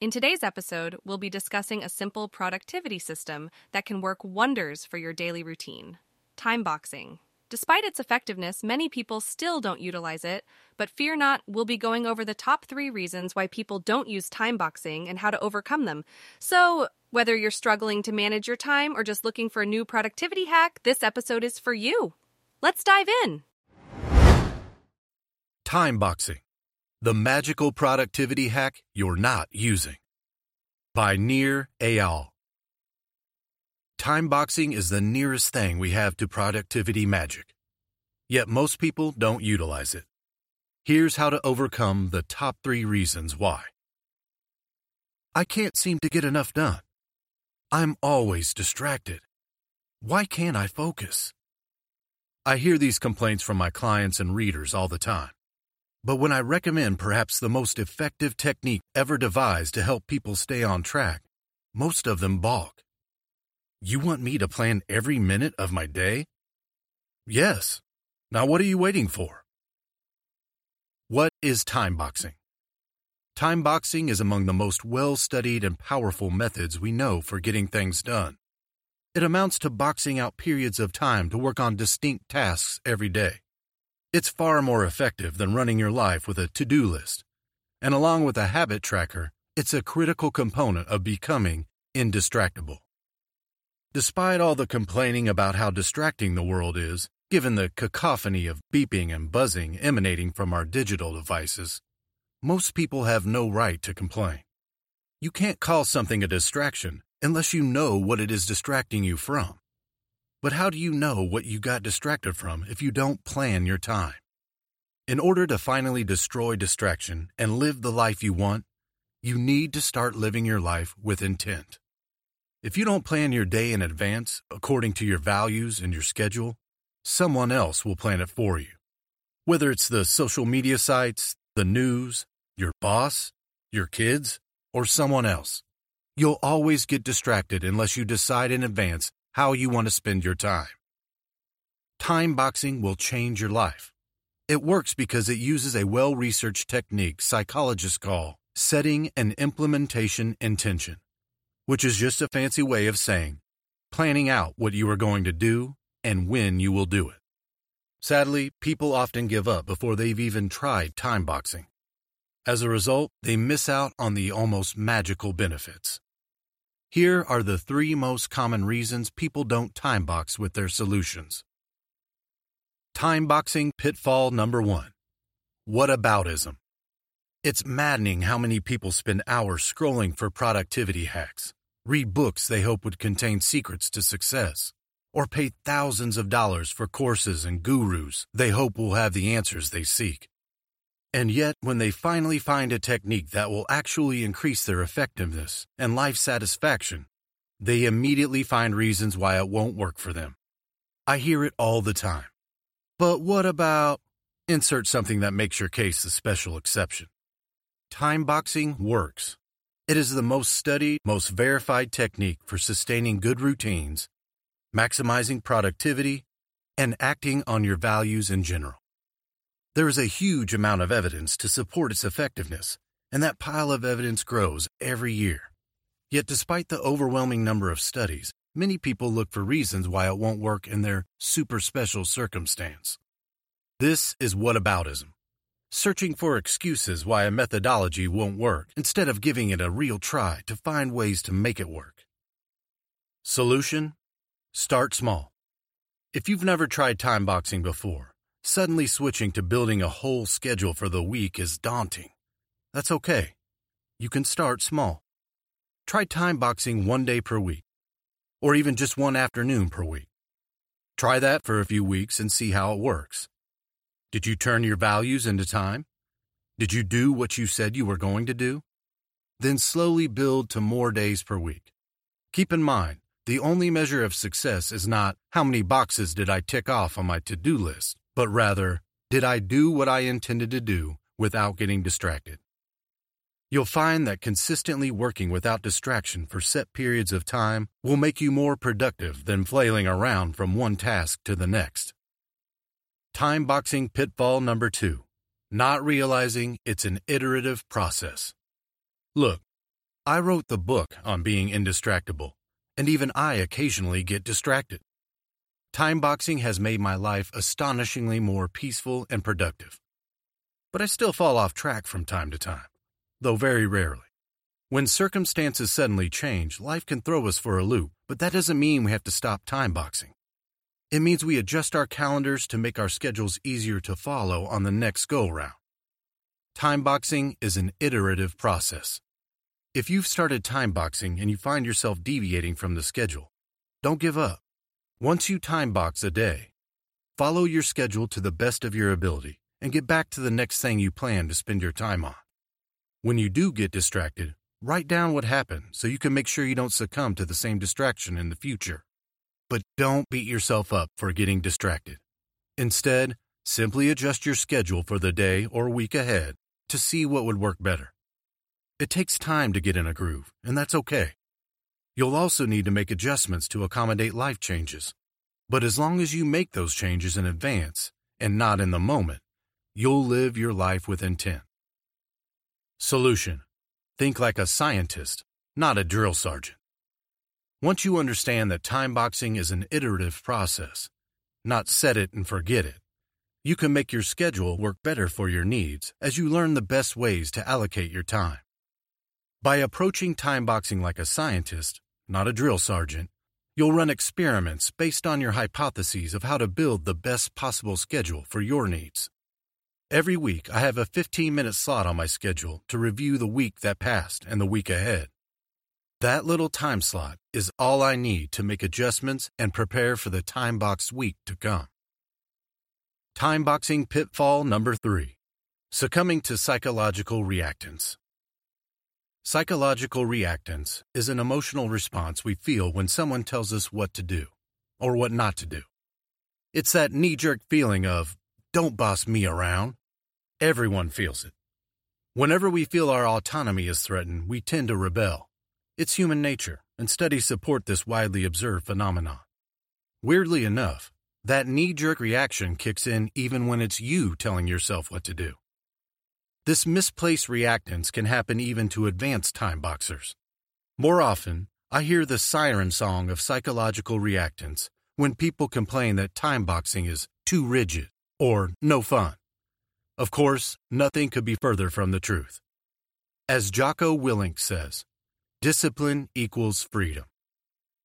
In today's episode, we'll be discussing a simple productivity system that can work wonders for your daily routine time boxing. Despite its effectiveness, many people still don't utilize it, but fear not, we'll be going over the top three reasons why people don't use time boxing and how to overcome them. So, whether you're struggling to manage your time or just looking for a new productivity hack, this episode is for you. Let's dive in. Time boxing, the magical productivity hack you're not using. By Nir Eyal. Time boxing is the nearest thing we have to productivity magic. Yet most people don't utilize it. Here's how to overcome the top three reasons why. I can't seem to get enough done. I'm always distracted. Why can't I focus? I hear these complaints from my clients and readers all the time. But when I recommend perhaps the most effective technique ever devised to help people stay on track, most of them balk. You want me to plan every minute of my day? Yes. Now what are you waiting for? What is time boxing? Time boxing is among the most well studied and powerful methods we know for getting things done. It amounts to boxing out periods of time to work on distinct tasks every day. It's far more effective than running your life with a to do list. And along with a habit tracker, it's a critical component of becoming indistractable. Despite all the complaining about how distracting the world is, given the cacophony of beeping and buzzing emanating from our digital devices, most people have no right to complain. You can't call something a distraction unless you know what it is distracting you from. But how do you know what you got distracted from if you don't plan your time? In order to finally destroy distraction and live the life you want, you need to start living your life with intent. If you don't plan your day in advance according to your values and your schedule, someone else will plan it for you. Whether it's the social media sites, the news, your boss, your kids, or someone else, you'll always get distracted unless you decide in advance how you want to spend your time. Time boxing will change your life. It works because it uses a well researched technique psychologists call setting and implementation intention which is just a fancy way of saying planning out what you are going to do and when you will do it. Sadly, people often give up before they've even tried time boxing. As a result, they miss out on the almost magical benefits. Here are the three most common reasons people don't time box with their solutions. Time boxing pitfall number one Whataboutism. It's maddening how many people spend hours scrolling for productivity hacks read books they hope would contain secrets to success, or pay thousands of dollars for courses and gurus they hope will have the answers they seek. And yet, when they finally find a technique that will actually increase their effectiveness and life satisfaction, they immediately find reasons why it won't work for them. I hear it all the time. But what about insert something that makes your case a special exception? Time boxing works it is the most studied, most verified technique for sustaining good routines, maximizing productivity, and acting on your values in general. There is a huge amount of evidence to support its effectiveness, and that pile of evidence grows every year. Yet, despite the overwhelming number of studies, many people look for reasons why it won't work in their super special circumstance. This is whataboutism searching for excuses why a methodology won't work instead of giving it a real try to find ways to make it work. Solution Start small. If you've never tried time boxing before, suddenly switching to building a whole schedule for the week is daunting. That's okay. You can start small. Try time boxing one day per week, or even just one afternoon per week. Try that for a few weeks and see how it works. Did you turn your values into time? Did you do what you said you were going to do? Then slowly build to more days per week. Keep in mind, the only measure of success is not how many boxes did I tick off on my to do list, but rather, did I do what I intended to do without getting distracted? You'll find that consistently working without distraction for set periods of time will make you more productive than flailing around from one task to the next. Time boxing pitfall number two not realizing it's an iterative process. Look, I wrote the book on being indistractable, and even I occasionally get distracted. Time boxing has made my life astonishingly more peaceful and productive. But I still fall off track from time to time though very rarely. When circumstances suddenly change, life can throw us for a loop, but that doesn't mean we have to stop time boxing. It means we adjust our calendars to make our schedules easier to follow on the next go round. Time boxing is an iterative process. If you've started time boxing and you find yourself deviating from the schedule, don't give up. Once you time box a day, follow your schedule to the best of your ability and get back to the next thing you plan to spend your time on. When you do get distracted, write down what happened so you can make sure you don't succumb to the same distraction in the future. But don't beat yourself up for getting distracted. Instead, simply adjust your schedule for the day or week ahead to see what would work better. It takes time to get in a groove, and that's okay. You'll also need to make adjustments to accommodate life changes. But as long as you make those changes in advance and not in the moment, you'll live your life with intent. Solution Think like a scientist, not a drill sergeant. Once you understand that time boxing is an iterative process, not set it and forget it, you can make your schedule work better for your needs as you learn the best ways to allocate your time. By approaching time boxing like a scientist, not a drill sergeant, you'll run experiments based on your hypotheses of how to build the best possible schedule for your needs. Every week, I have a 15 minute slot on my schedule to review the week that passed and the week ahead. That little time slot is all I need to make adjustments and prepare for the time box week to come. Time boxing pitfall number three succumbing to psychological reactance. Psychological reactance is an emotional response we feel when someone tells us what to do or what not to do. It's that knee jerk feeling of, don't boss me around. Everyone feels it. Whenever we feel our autonomy is threatened, we tend to rebel. It's human nature, and studies support this widely observed phenomenon. Weirdly enough, that knee jerk reaction kicks in even when it's you telling yourself what to do. This misplaced reactance can happen even to advanced time boxers. More often, I hear the siren song of psychological reactance when people complain that time boxing is too rigid or no fun. Of course, nothing could be further from the truth. As Jocko Willink says, discipline equals freedom.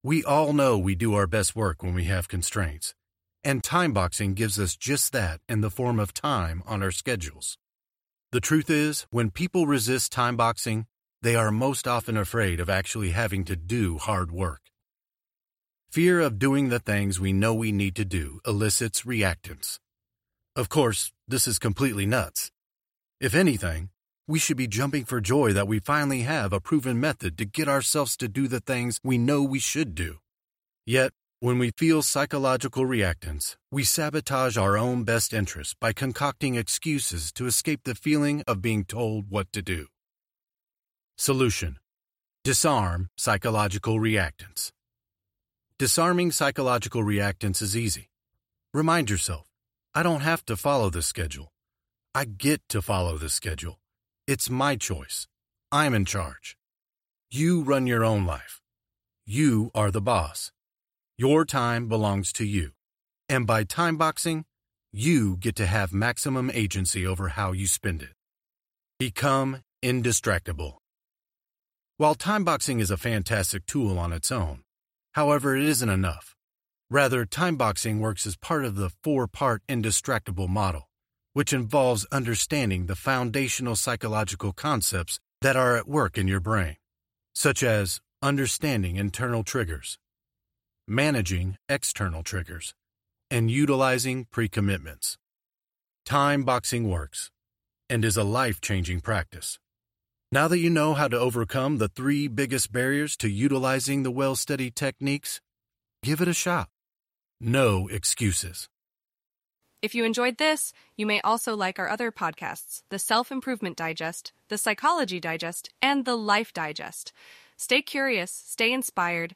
We all know we do our best work when we have constraints, and time boxing gives us just that in the form of time on our schedules. The truth is, when people resist time boxing, they are most often afraid of actually having to do hard work. Fear of doing the things we know we need to do elicits reactance. Of course, this is completely nuts. If anything, we should be jumping for joy that we finally have a proven method to get ourselves to do the things we know we should do. Yet, when we feel psychological reactance, we sabotage our own best interests by concocting excuses to escape the feeling of being told what to do. Solution Disarm psychological reactance. Disarming psychological reactance is easy. Remind yourself I don't have to follow the schedule. I get to follow the schedule. It's my choice. I'm in charge. You run your own life. You are the boss. Your time belongs to you. And by time boxing, you get to have maximum agency over how you spend it. Become indistractable. While time boxing is a fantastic tool on its own, however, it isn't enough. Rather, time boxing works as part of the four part indistractable model, which involves understanding the foundational psychological concepts that are at work in your brain, such as understanding internal triggers, managing external triggers, and utilizing pre commitments. Time boxing works and is a life changing practice. Now that you know how to overcome the three biggest barriers to utilizing the well studied techniques, give it a shot. No excuses. If you enjoyed this, you may also like our other podcasts the Self Improvement Digest, the Psychology Digest, and the Life Digest. Stay curious, stay inspired,